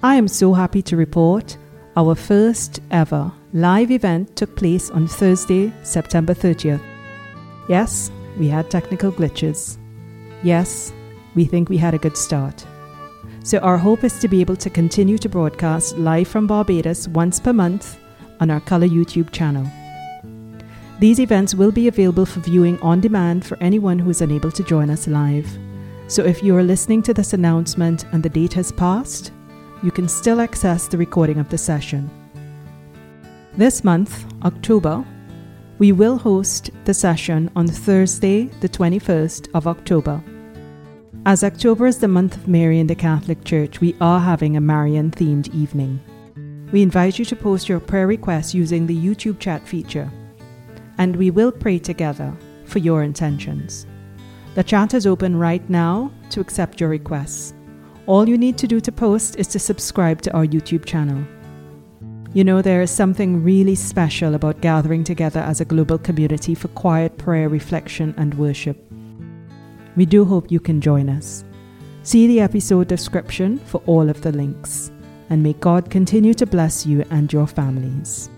I am so happy to report our first ever live event took place on Thursday, September 30th. Yes, we had technical glitches. Yes, we think we had a good start. So, our hope is to be able to continue to broadcast live from Barbados once per month on our Color YouTube channel. These events will be available for viewing on demand for anyone who is unable to join us live. So, if you are listening to this announcement and the date has passed, you can still access the recording of the session. This month, October, we will host the session on Thursday, the 21st of October. As October is the month of Mary in the Catholic Church, we are having a Marian themed evening. We invite you to post your prayer requests using the YouTube chat feature, and we will pray together for your intentions. The chat is open right now to accept your requests. All you need to do to post is to subscribe to our YouTube channel. You know, there is something really special about gathering together as a global community for quiet prayer, reflection, and worship. We do hope you can join us. See the episode description for all of the links, and may God continue to bless you and your families.